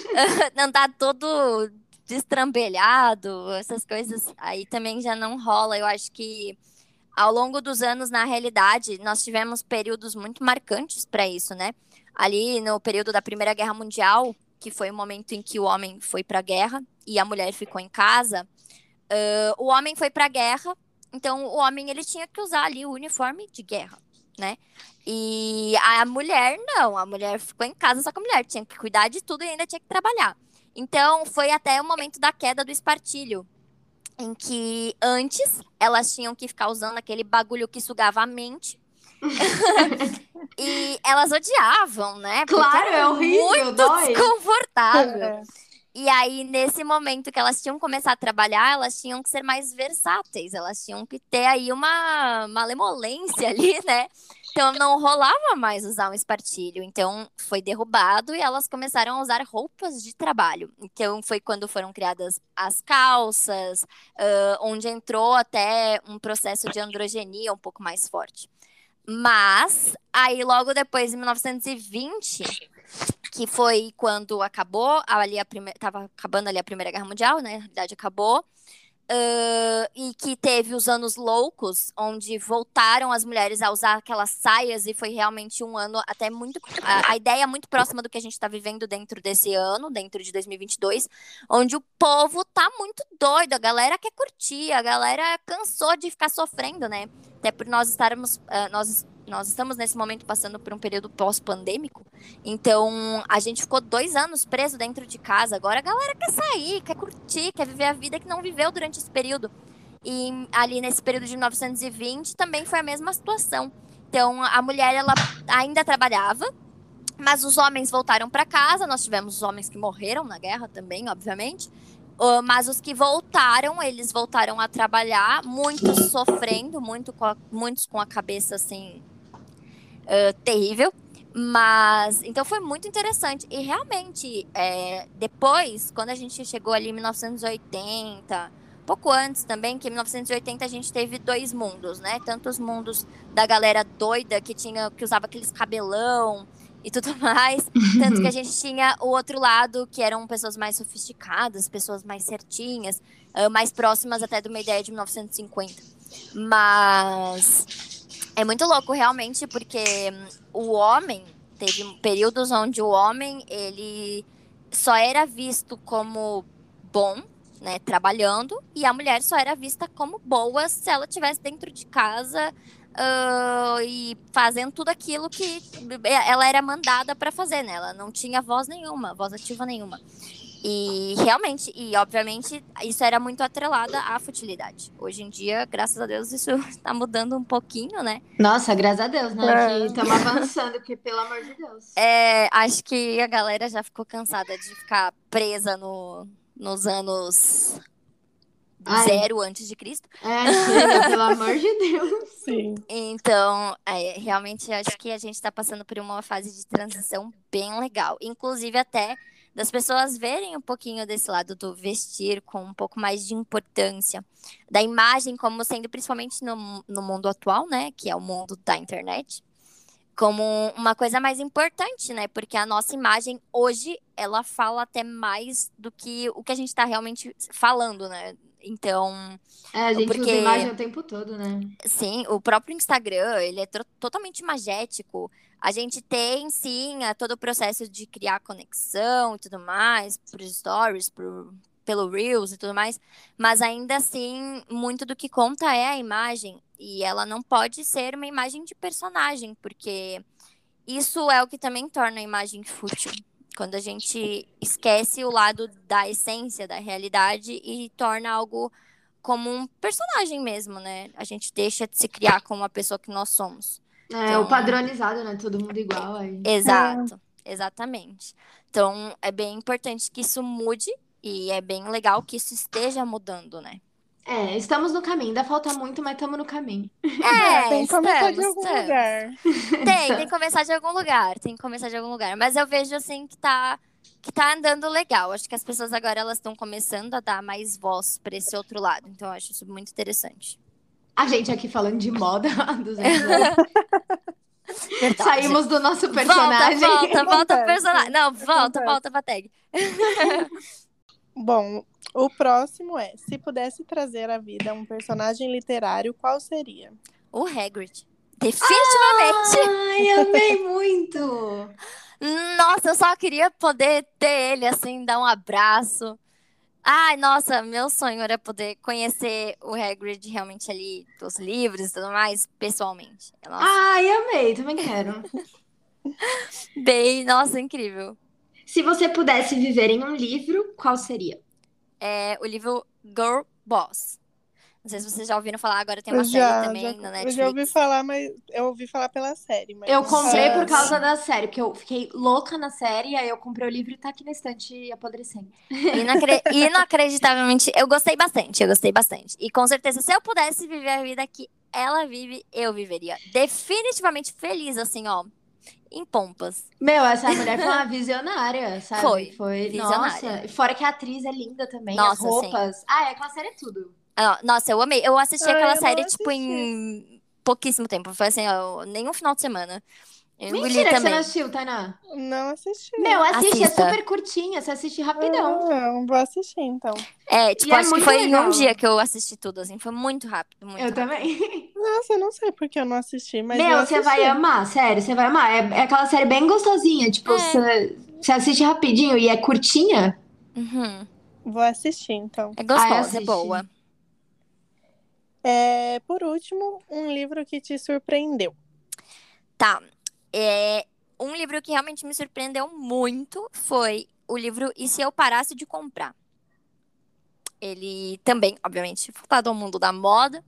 não tá todo destrambelhado, essas coisas aí também já não rola. Eu acho que ao longo dos anos, na realidade, nós tivemos períodos muito marcantes para isso, né? Ali no período da Primeira Guerra Mundial, que foi o momento em que o homem foi para a guerra e a mulher ficou em casa, uh, o homem foi para a guerra, então o homem ele tinha que usar ali o uniforme de guerra, né? E a mulher não, a mulher ficou em casa, só que a mulher tinha que cuidar de tudo e ainda tinha que trabalhar. Então foi até o momento da queda do espartilho, em que antes elas tinham que ficar usando aquele bagulho que sugava a mente e elas odiavam, né? Claro, é horrível, muito dói. desconfortável. É. E aí, nesse momento que elas tinham que começar a trabalhar, elas tinham que ser mais versáteis, elas tinham que ter aí uma malemolência ali, né? Então não rolava mais usar um espartilho. Então foi derrubado e elas começaram a usar roupas de trabalho. Então foi quando foram criadas as calças, uh, onde entrou até um processo de androgenia um pouco mais forte. Mas, aí logo depois, em 1920, que foi quando acabou ali a primeira. Tava acabando ali a Primeira Guerra Mundial, né? Na realidade, acabou. Uh, e que teve os anos loucos, onde voltaram as mulheres a usar aquelas saias, e foi realmente um ano até muito. A, a ideia muito próxima do que a gente está vivendo dentro desse ano, dentro de 2022, onde o povo tá muito doido, a galera quer curtir, a galera cansou de ficar sofrendo, né? Até por nós estarmos, uh, nós nós estamos nesse momento passando por um período pós-pandêmico. Então, a gente ficou dois anos preso dentro de casa. Agora a galera quer sair, quer curtir, quer viver a vida que não viveu durante esse período. E ali nesse período de 1920 também foi a mesma situação. Então, a mulher ela ainda trabalhava, mas os homens voltaram para casa. Nós tivemos os homens que morreram na guerra também, obviamente. Uh, mas os que voltaram, eles voltaram a trabalhar, muitos sofrendo, muito com a, muitos com a cabeça assim uh, terrível. Mas então foi muito interessante. E realmente, é, depois, quando a gente chegou ali em 1980, pouco antes também, que em 1980 a gente teve dois mundos, né? Tanto os mundos da galera doida que tinha que usava aqueles cabelão e tudo mais. Tanto que a gente tinha o outro lado, que eram pessoas mais sofisticadas, pessoas mais certinhas, mais próximas até de uma ideia de 1950. Mas é muito louco, realmente, porque o homem, teve períodos onde o homem, ele só era visto como bom, né, trabalhando, e a mulher só era vista como boa se ela estivesse dentro de casa uh, e fazendo tudo aquilo que ela era mandada para fazer, né? Ela não tinha voz nenhuma, voz ativa nenhuma. E realmente, e obviamente, isso era muito atrelada à futilidade. Hoje em dia, graças a Deus, isso está mudando um pouquinho, né? Nossa, graças a Deus, né? É. Que estamos avançando, porque pelo amor de Deus. É, acho que a galera já ficou cansada de ficar presa no, nos anos Ai. zero antes de Cristo. É, pelo amor de Deus. Sim. Então, é, realmente acho que a gente está passando por uma fase de transição bem legal. Inclusive até das pessoas verem um pouquinho desse lado do vestir com um pouco mais de importância, da imagem como sendo, principalmente no, no mundo atual, né, que é o mundo da internet, como uma coisa mais importante, né, porque a nossa imagem hoje, ela fala até mais do que o que a gente está realmente falando, né, então. É, a gente porque... usa imagem o tempo todo, né? Sim, o próprio Instagram, ele é totalmente magético. A gente tem, sim, todo o processo de criar conexão e tudo mais, por stories, por, pelo Reels e tudo mais, mas ainda assim, muito do que conta é a imagem, e ela não pode ser uma imagem de personagem, porque isso é o que também torna a imagem fútil. Quando a gente esquece o lado da essência da realidade e torna algo como um personagem mesmo, né? A gente deixa de se criar como a pessoa que nós somos. É, então... o padronizado, né? Todo mundo igual aí. Exato, é. exatamente. Então, é bem importante que isso mude e é bem legal que isso esteja mudando, né? É, estamos no caminho. Ainda falta muito, mas estamos no caminho. É, tem que começar de algum estamos. lugar. Tem, tem que começar de algum lugar. Tem que começar de algum lugar. Mas eu vejo, assim, que tá, que tá andando legal. Acho que as pessoas agora, elas estão começando a dar mais voz para esse outro lado. Então, eu acho isso muito interessante. A gente aqui falando de moda dos Saímos do nosso personagem. Volta, volta, volta pro personagem. Não, volta, volta pra tag. Bom, o próximo é: se pudesse trazer à vida um personagem literário, qual seria? O Hagrid. Definitivamente. Ai, amei muito. Nossa, eu só queria poder ter ele assim, dar um abraço. Ai, nossa, meu sonho era poder conhecer o Hagrid realmente ali, dos livros e tudo mais, pessoalmente. Nossa. Ai, amei, também quero. Bem, nossa, incrível. Se você pudesse viver em um livro, qual seria? É o livro Girl Boss. Não sei se vocês já ouviram falar, agora tem uma já, série também já, na Netflix. Eu já ouvi falar, mas eu ouvi falar pela série. eu comprei por causa da série, porque eu fiquei louca na série, aí eu comprei o livro e tá aqui na estante apodrecendo. Inacre... Inacreditavelmente, eu gostei bastante, eu gostei bastante. E com certeza, se eu pudesse viver a vida que ela vive, eu viveria. Definitivamente feliz, assim, ó em pompas. Meu, essa mulher foi uma visionária, sabe? Foi. Foi visionária. Nossa, fora que a atriz é linda também, nossa, as roupas. Sim. Ah, é, aquela série é tudo. Ah, nossa, eu amei. Eu assisti aquela série, tipo, em pouquíssimo tempo. Foi assim, ó, nenhum final de semana. Eu Mentira que também. você não assistiu, Tainá. Não assisti. Meu, assiste, é Assista. é super curtinha, você assiste rapidão. Ah, não, vou assistir, então. É, tipo, e é acho é que foi legal. em um dia que eu assisti tudo, assim, foi muito rápido, muito Eu rápido. também. Nossa, eu não sei porque eu não assisti, mas Meu, você vai amar, sério, você vai amar. É, é aquela série bem gostosinha, tipo, é. você, você assiste rapidinho e é curtinha. Uhum. Vou assistir, então. É gostosa, é boa. É, por último, um livro que te surpreendeu. Tá. É, um livro que realmente me surpreendeu muito foi o livro E Se Eu Parasse de Comprar. Ele também, obviamente, voltado ao mundo da moda.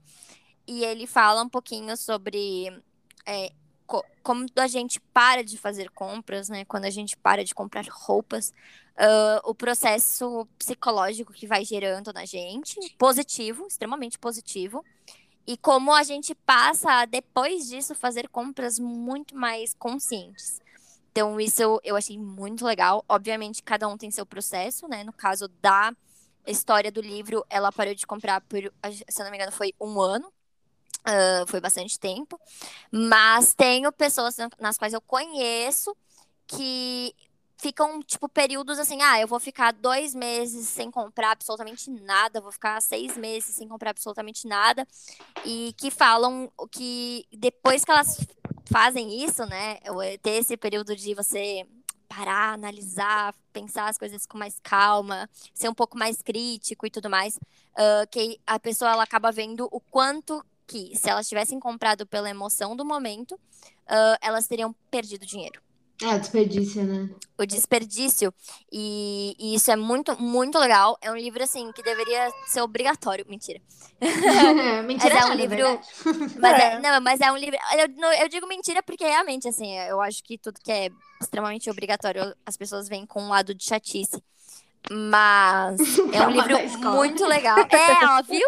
E ele fala um pouquinho sobre é, co como a gente para de fazer compras, né? Quando a gente para de comprar roupas, uh, o processo psicológico que vai gerando na gente, positivo, extremamente positivo. E como a gente passa, depois disso, fazer compras muito mais conscientes. Então, isso eu, eu achei muito legal. Obviamente, cada um tem seu processo, né? No caso da história do livro, ela parou de comprar por, se não me engano, foi um ano. Uh, foi bastante tempo. Mas tenho pessoas nas quais eu conheço que ficam, tipo, períodos assim, ah, eu vou ficar dois meses sem comprar absolutamente nada, vou ficar seis meses sem comprar absolutamente nada, e que falam que depois que elas fazem isso, né, ter esse período de você parar, analisar, pensar as coisas com mais calma, ser um pouco mais crítico e tudo mais, uh, que a pessoa ela acaba vendo o quanto que, se elas tivessem comprado pela emoção do momento, uh, elas teriam perdido dinheiro. É, desperdício, né? O desperdício. E, e, isso é muito, muito legal. É um livro, assim, que deveria ser obrigatório. Mentira. mentira, mas é um livro. Mas é, não, mas é um livro. Eu, eu digo mentira porque realmente, assim, eu acho que tudo que é extremamente obrigatório, as pessoas vêm com um lado de chatice. Mas é um livro muito legal. É, óbvio.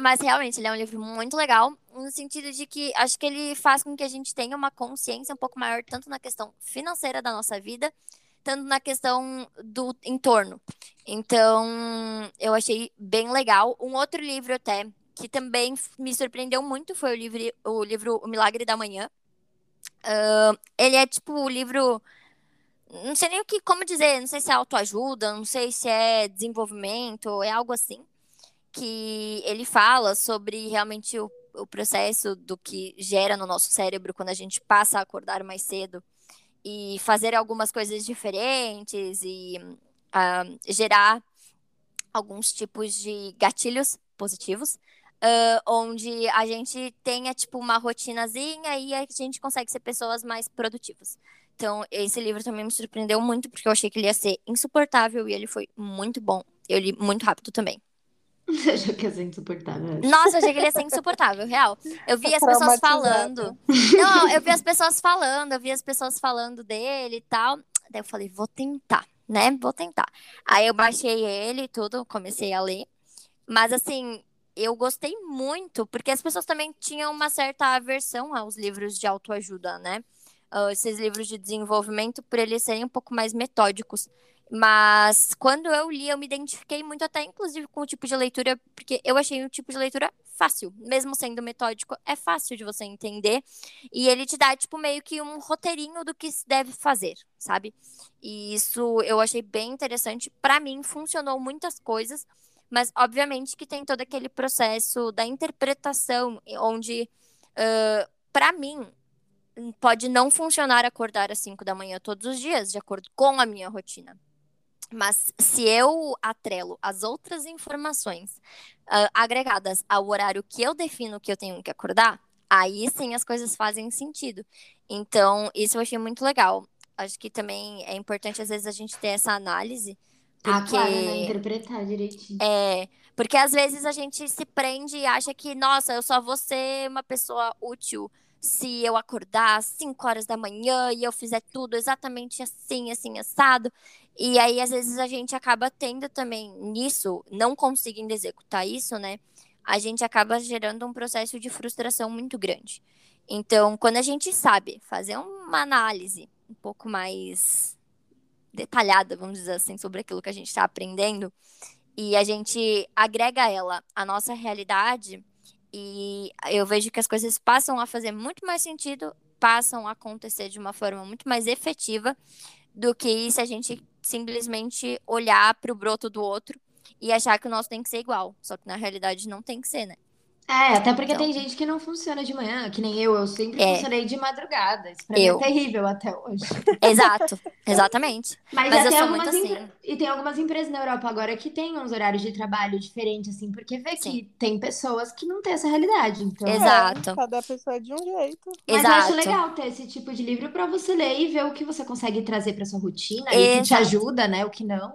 Mas realmente, ele é um livro muito legal, no sentido de que acho que ele faz com que a gente tenha uma consciência um pouco maior, tanto na questão financeira da nossa vida, tanto na questão do entorno. Então, eu achei bem legal. Um outro livro até, que também me surpreendeu muito, foi o livro O, livro o Milagre da Manhã. Uh, ele é tipo o livro não sei nem o que, como dizer, não sei se é autoajuda, não sei se é desenvolvimento, é algo assim que ele fala sobre realmente o, o processo do que gera no nosso cérebro quando a gente passa a acordar mais cedo e fazer algumas coisas diferentes e uh, gerar alguns tipos de gatilhos positivos, uh, onde a gente tenha tipo uma rotinazinha e a gente consegue ser pessoas mais produtivas. Então, esse livro também me surpreendeu muito, porque eu achei que ele ia ser insuportável e ele foi muito bom. Eu li muito rápido também. Você achou que ia ser insuportável? Nossa, eu achei que ele ia ser insuportável, real. Eu vi as pessoas falando. Não, eu vi as pessoas falando, eu vi as pessoas falando dele e tal. Daí eu falei, vou tentar, né? Vou tentar. Aí eu baixei ele e tudo, comecei a ler. Mas assim, eu gostei muito, porque as pessoas também tinham uma certa aversão aos livros de autoajuda, né? Uh, esses livros de desenvolvimento, por eles serem um pouco mais metódicos. Mas quando eu li, eu me identifiquei muito até, inclusive, com o tipo de leitura, porque eu achei o tipo de leitura fácil, mesmo sendo metódico, é fácil de você entender. E ele te dá, tipo, meio que um roteirinho do que se deve fazer, sabe? E isso eu achei bem interessante. Para mim, funcionou muitas coisas, mas obviamente que tem todo aquele processo da interpretação, onde, uh, para mim, pode não funcionar acordar às 5 da manhã todos os dias, de acordo com a minha rotina. Mas se eu atrelo as outras informações uh, agregadas ao horário que eu defino que eu tenho que acordar, aí sim as coisas fazem sentido. Então, isso eu achei muito legal. Acho que também é importante, às vezes, a gente ter essa análise. Porque... Ah, claro, né? Interpretar direitinho. É, porque às vezes a gente se prende e acha que, nossa, eu só vou ser uma pessoa útil se eu acordar às 5 horas da manhã e eu fizer tudo exatamente assim, assim, assado. E aí, às vezes, a gente acaba tendo também nisso, não conseguindo executar isso, né? A gente acaba gerando um processo de frustração muito grande. Então, quando a gente sabe fazer uma análise um pouco mais detalhada, vamos dizer assim, sobre aquilo que a gente está aprendendo, e a gente agrega ela à nossa realidade, e eu vejo que as coisas passam a fazer muito mais sentido, passam a acontecer de uma forma muito mais efetiva do que se a gente simplesmente olhar para o broto do outro e achar que o nosso tem que ser igual. Só que na realidade não tem que ser, né? É, até porque então... tem gente que não funciona de manhã, que nem eu, eu sempre é. funcionei de madrugada. Isso pra eu. mim é terrível até hoje. Exato. Exatamente. Mas, Mas eu sou muito assim. E tem algumas empresas na Europa agora que têm uns horários de trabalho diferentes, assim, porque vê Sim. que tem pessoas que não têm essa realidade. Então... Exato. É, cada pessoa é de um jeito. Mas Exato. eu acho legal ter esse tipo de livro para você ler e ver o que você consegue trazer para sua rotina Exato. e que te ajuda, né? O que não.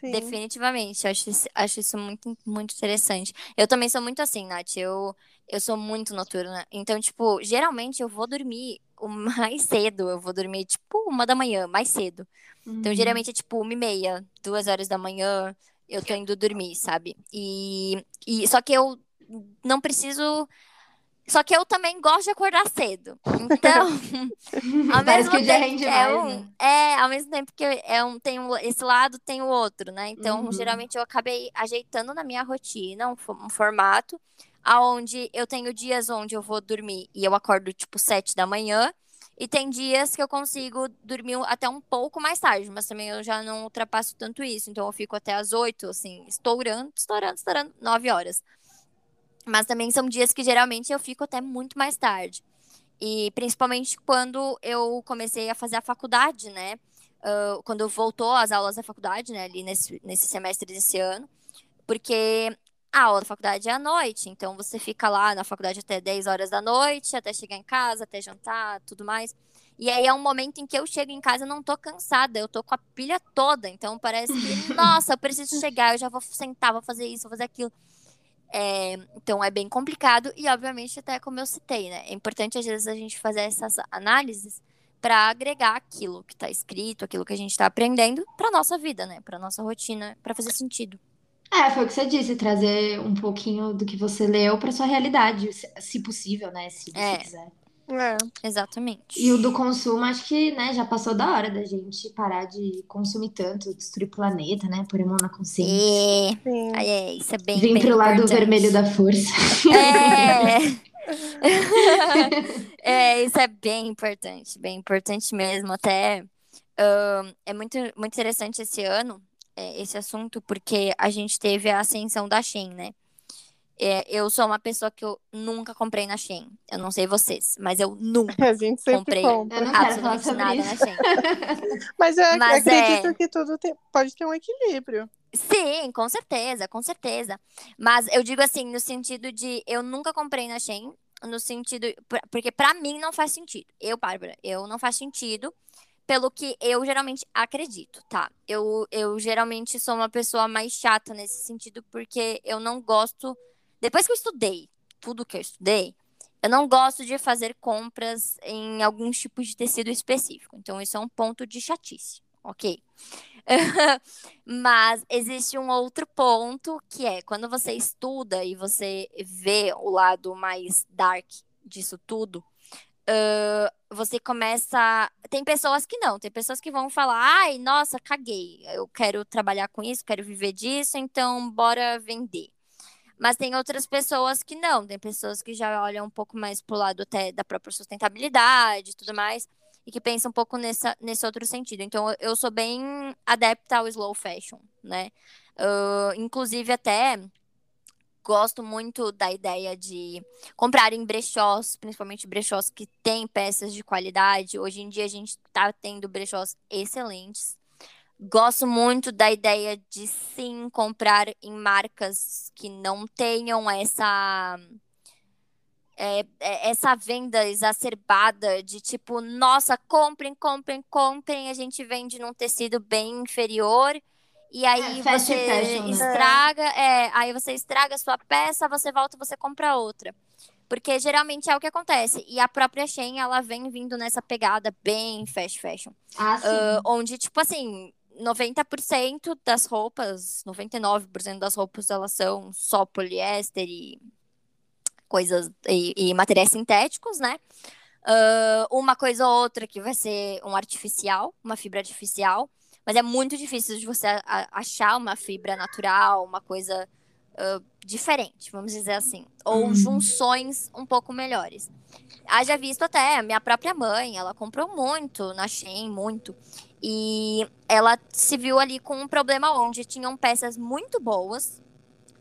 Sim. Definitivamente, acho, acho isso muito, muito interessante. Eu também sou muito assim, Nath. Eu, eu sou muito noturna. Então, tipo, geralmente eu vou dormir o mais cedo. Eu vou dormir, tipo, uma da manhã, mais cedo. Uhum. Então, geralmente é tipo uma e meia, duas horas da manhã, eu tô indo dormir, sabe? E, e só que eu não preciso. Só que eu também gosto de acordar cedo. Então, ao mesmo que o dia rende é, mais, um, né? é, ao mesmo tempo que é um, tem um, esse lado, tem o outro, né? Então, uhum. geralmente eu acabei ajeitando na minha rotina um, um formato aonde eu tenho dias onde eu vou dormir e eu acordo tipo sete da manhã e tem dias que eu consigo dormir até um pouco mais tarde, mas também eu já não ultrapasso tanto isso, então eu fico até as oito, assim, estourando, estourando, estourando, nove horas. Mas também são dias que geralmente eu fico até muito mais tarde. E principalmente quando eu comecei a fazer a faculdade, né? Uh, quando voltou as aulas da faculdade, né? Ali nesse, nesse semestre desse ano. Porque a aula da faculdade é à noite, então você fica lá na faculdade até 10 horas da noite, até chegar em casa, até jantar, tudo mais. E aí é um momento em que eu chego em casa e não tô cansada, eu tô com a pilha toda. Então parece que, nossa, eu preciso chegar, eu já vou sentar, vou fazer isso, vou fazer aquilo. É, então é bem complicado e, obviamente, até como eu citei, né? É importante às vezes a gente fazer essas análises para agregar aquilo que está escrito, aquilo que a gente está aprendendo para nossa vida, né? Para nossa rotina, para fazer sentido. É, foi o que você disse, trazer um pouquinho do que você leu para sua realidade, se possível, né? Se você é. quiser. É. Exatamente. E o do consumo, acho que, né, já passou da hora da gente parar de consumir tanto, destruir o planeta, né? Por mão na consciência. É. é, isso é bem Vim bem pro importante. lado vermelho da força. É. é, isso é bem importante, bem importante mesmo. Até uh, é muito, muito interessante esse ano é, esse assunto porque a gente teve a ascensão da Shein, né? É, eu sou uma pessoa que eu nunca comprei na Shein. Eu não sei vocês, mas eu nunca comprei compra. absolutamente nada na Shein. mas eu mas acredito é... que tudo tem... pode ter um equilíbrio. Sim, com certeza, com certeza. Mas eu digo assim, no sentido de eu nunca comprei na Shein, no sentido. Porque para mim não faz sentido. Eu, Bárbara, eu não faz sentido pelo que eu geralmente acredito, tá? Eu, eu geralmente sou uma pessoa mais chata nesse sentido, porque eu não gosto. Depois que eu estudei tudo que eu estudei, eu não gosto de fazer compras em alguns tipos de tecido específico. Então, isso é um ponto de chatice, ok? Mas existe um outro ponto que é quando você estuda e você vê o lado mais dark disso tudo, uh, você começa. Tem pessoas que não, tem pessoas que vão falar, ai, nossa, caguei, eu quero trabalhar com isso, quero viver disso, então bora vender. Mas tem outras pessoas que não, tem pessoas que já olham um pouco mais pro lado até da própria sustentabilidade e tudo mais, e que pensam um pouco nessa, nesse outro sentido. Então, eu sou bem adepta ao slow fashion, né? Uh, inclusive, até gosto muito da ideia de comprar em brechós, principalmente brechós que têm peças de qualidade. Hoje em dia a gente está tendo brechós excelentes. Gosto muito da ideia de sim comprar em marcas que não tenham essa é, é essa venda exacerbada de tipo, nossa, comprem, comprem, comprem, a gente vende num tecido bem inferior e aí é, você fashion, né? estraga, é, aí você estraga a sua peça, você volta, você compra outra. Porque geralmente é o que acontece. E a própria Shein, ela vem vindo nessa pegada bem fast fashion. Ah, sim. Uh, onde, tipo assim, 90% das roupas, 99% das roupas, elas são só poliéster e coisas, e, e materiais sintéticos, né? Uh, uma coisa ou outra que vai ser um artificial, uma fibra artificial. Mas é muito difícil de você achar uma fibra natural, uma coisa uh, diferente, vamos dizer assim. Ou uhum. junções um pouco melhores. Haja visto até, minha própria mãe, ela comprou muito na Shein, muito. E ela se viu ali com um problema onde tinham peças muito boas.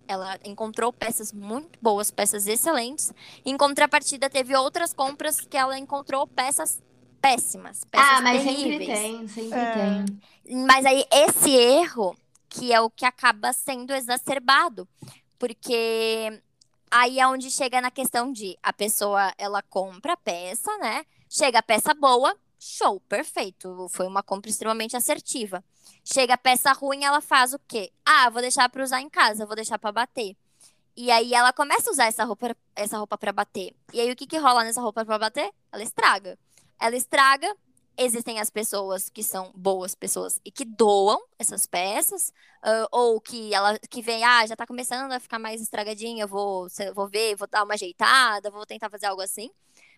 Ela encontrou peças muito boas, peças excelentes. Em contrapartida, teve outras compras que ela encontrou peças péssimas. Peças ah, mas terríveis. sempre tem, sempre é. tem. Mas aí esse erro que é o que acaba sendo exacerbado, porque aí é onde chega na questão de a pessoa ela compra a peça, né? Chega a peça boa, show, perfeito, foi uma compra extremamente assertiva. Chega a peça ruim, ela faz o quê? Ah, vou deixar para usar em casa, vou deixar para bater. E aí ela começa a usar essa roupa, essa roupa para bater. E aí o que que rola nessa roupa para bater? Ela estraga. Ela estraga, existem as pessoas que são boas pessoas e que doam essas peças, uh, ou que ela que vem, ah, já tá começando a ficar mais estragadinha, vou, vou ver, vou dar uma ajeitada, vou tentar fazer algo assim.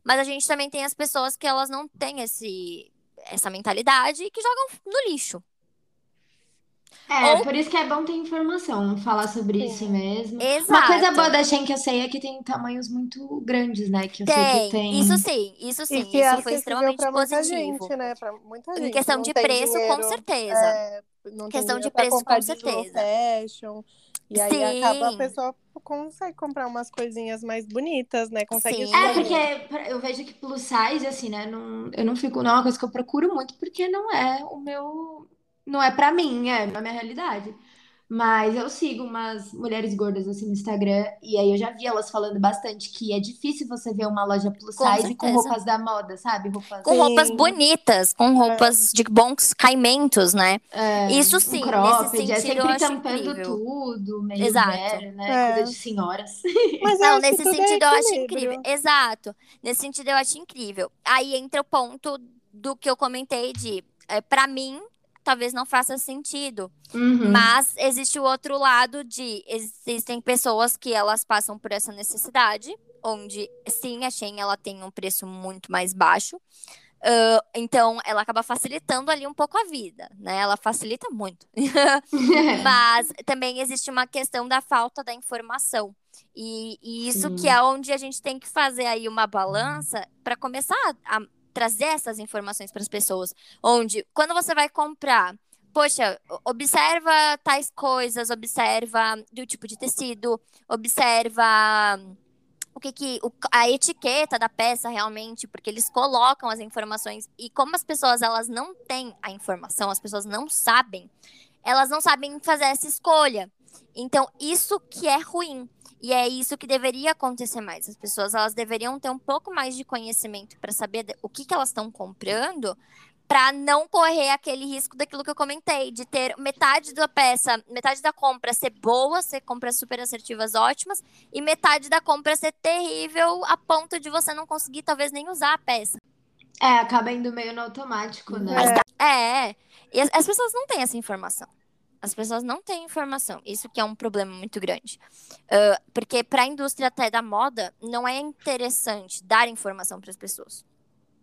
Mas a gente também tem as pessoas que elas não têm esse, essa mentalidade e que jogam no lixo. É, Ou... por isso que é bom ter informação, falar sobre Sim. isso mesmo. Exato. Uma coisa boa da Shen que eu sei é que tem tamanhos muito grandes, né? Que eu tem, sei que tem. Isso sim, isso sim. isso é foi extremamente positivo. Gente, né? Pra muita gente. Em questão de preço, dinheiro, com certeza. É, não questão de preço, com certeza. Fashion, e aí sim. acaba a pessoa consegue comprar umas coisinhas mais bonitas, né? Consegue É, porque eu vejo que plus size, assim, né? Não, eu não fico. Não é uma coisa que eu procuro muito, porque não é o meu não é para mim, é na minha realidade. Mas eu sigo umas mulheres gordas assim no Instagram e aí eu já vi elas falando bastante que é difícil você ver uma loja plus com size certeza. com roupas da moda, sabe? Roupas... Com roupas bonitas, com é. roupas é. de bons caimentos, né? É, Isso sim, um cropped, nesse é sentido, é sempre tampando incrível. tudo, meio Exato. Velho, né? É. Coisa de senhoras. Mas Não, nesse é sentido eu acho incrível. Exato. Nesse sentido eu acho incrível. Aí entra o ponto do que eu comentei de, é, para mim, talvez não faça sentido. Uhum. Mas existe o outro lado de existem pessoas que elas passam por essa necessidade, onde sim, a Shein ela tem um preço muito mais baixo. Uh, então, ela acaba facilitando ali um pouco a vida, né? Ela facilita muito. Mas também existe uma questão da falta da informação. E, e isso sim. que é onde a gente tem que fazer aí uma balança para começar a, trazer essas informações para as pessoas. Onde, quando você vai comprar, poxa, observa tais coisas, observa do tipo de tecido, observa o que que a etiqueta da peça realmente, porque eles colocam as informações e como as pessoas elas não têm a informação, as pessoas não sabem, elas não sabem fazer essa escolha. Então, isso que é ruim. E é isso que deveria acontecer mais. As pessoas elas deveriam ter um pouco mais de conhecimento para saber o que, que elas estão comprando, para não correr aquele risco daquilo que eu comentei, de ter metade da peça, metade da compra ser boa, ser compras super assertivas ótimas, e metade da compra ser terrível a ponto de você não conseguir talvez nem usar a peça. É, acaba indo meio no automático, né? É, é. E as, as pessoas não têm essa informação. As pessoas não têm informação. Isso que é um problema muito grande. Uh, porque para a indústria até da moda, não é interessante dar informação para as pessoas.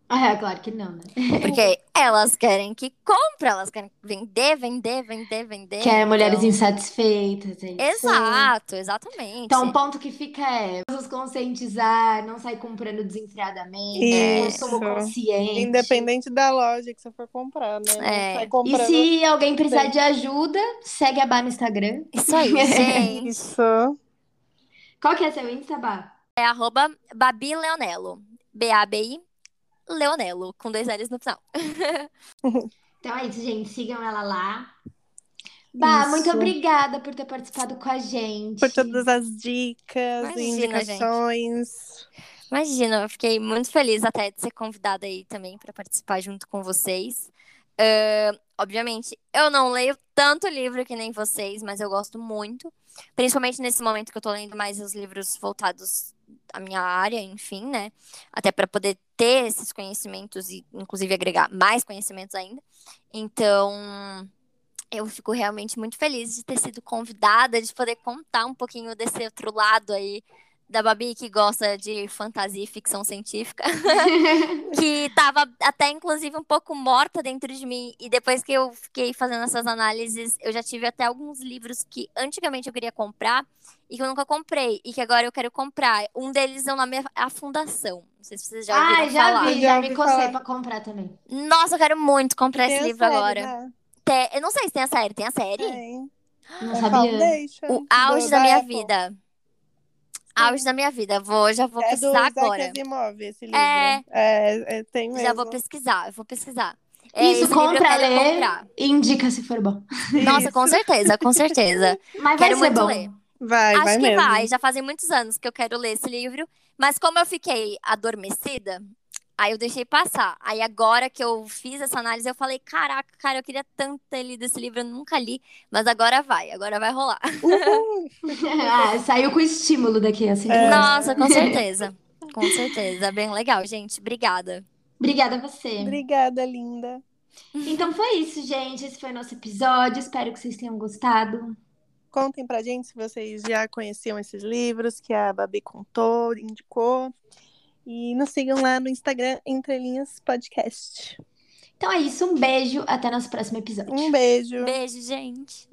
Ah, é, claro que não, né? Porque elas querem que compre, elas querem vender, vender, vender, vender. Querem então... mulheres insatisfeitas. É Exato, exatamente. Então, o ponto que fica é nos conscientizar, não sair comprando desenfreadamente, isso. consumo consciente. Independente da loja que você for comprar, né? É. E se alguém precisar de ajuda, segue a Bá no Instagram. Isso aí, gente. Isso. Qual que é seu Insta, Bá? É arroba Babi Leonelo. B-A-B-I Leonelo, com dois L's no final. então é isso, gente. Sigam ela lá. Bah, muito obrigada por ter participado com a gente. Por todas as dicas Imagina, e indicações. Gente. Imagina, eu fiquei muito feliz até de ser convidada aí também para participar junto com vocês. Uh, obviamente, eu não leio tanto livro que nem vocês, mas eu gosto muito. Principalmente nesse momento que eu tô lendo mais os livros voltados à minha área, enfim, né? Até para poder ter esses conhecimentos e, inclusive, agregar mais conhecimentos ainda. Então, eu fico realmente muito feliz de ter sido convidada, de poder contar um pouquinho desse outro lado aí da Babi, que gosta de fantasia e ficção científica, que estava até, inclusive, um pouco morta dentro de mim. E depois que eu fiquei fazendo essas análises, eu já tive até alguns livros que antigamente eu queria comprar e que eu nunca comprei, e que agora eu quero comprar. Um deles é o nome A Fundação. Não sei se vocês já ouviram ah, já falar. Vi, já me cocei pra comprar também. Nossa, eu quero muito comprar tem esse livro série, agora. Né? Tem, eu não sei se tem a série. Tem a série? Tem. Não é sabia. O auge da minha vida. Auge da minha vida. Vou, já vou é pesquisar do agora. Asimov, esse livro. É, é, é tem mesmo. Já vou pesquisar, eu vou pesquisar. É, Isso, compra, ler e indica se for bom. Nossa, com certeza, com certeza. Mas quero muito bom. ler. Vai, Acho vai que mesmo. vai. Já fazem muitos anos que eu quero ler esse livro. Mas como eu fiquei adormecida, Aí eu deixei passar. Aí agora que eu fiz essa análise, eu falei, caraca, cara, eu queria tanto ter lido esse livro, eu nunca li, mas agora vai, agora vai rolar. ah, saiu com estímulo daqui, assim. É. Nossa, com certeza. Com certeza. Bem legal, gente. Obrigada. Obrigada a você. Obrigada, linda. Então foi isso, gente. Esse foi o nosso episódio. Espero que vocês tenham gostado. Contem pra gente se vocês já conheciam esses livros que a Babi contou, indicou. E nos sigam lá no Instagram, Entre Linhas Podcast. Então é isso, um beijo, até nosso próximo episódio. Um beijo. Beijo, gente.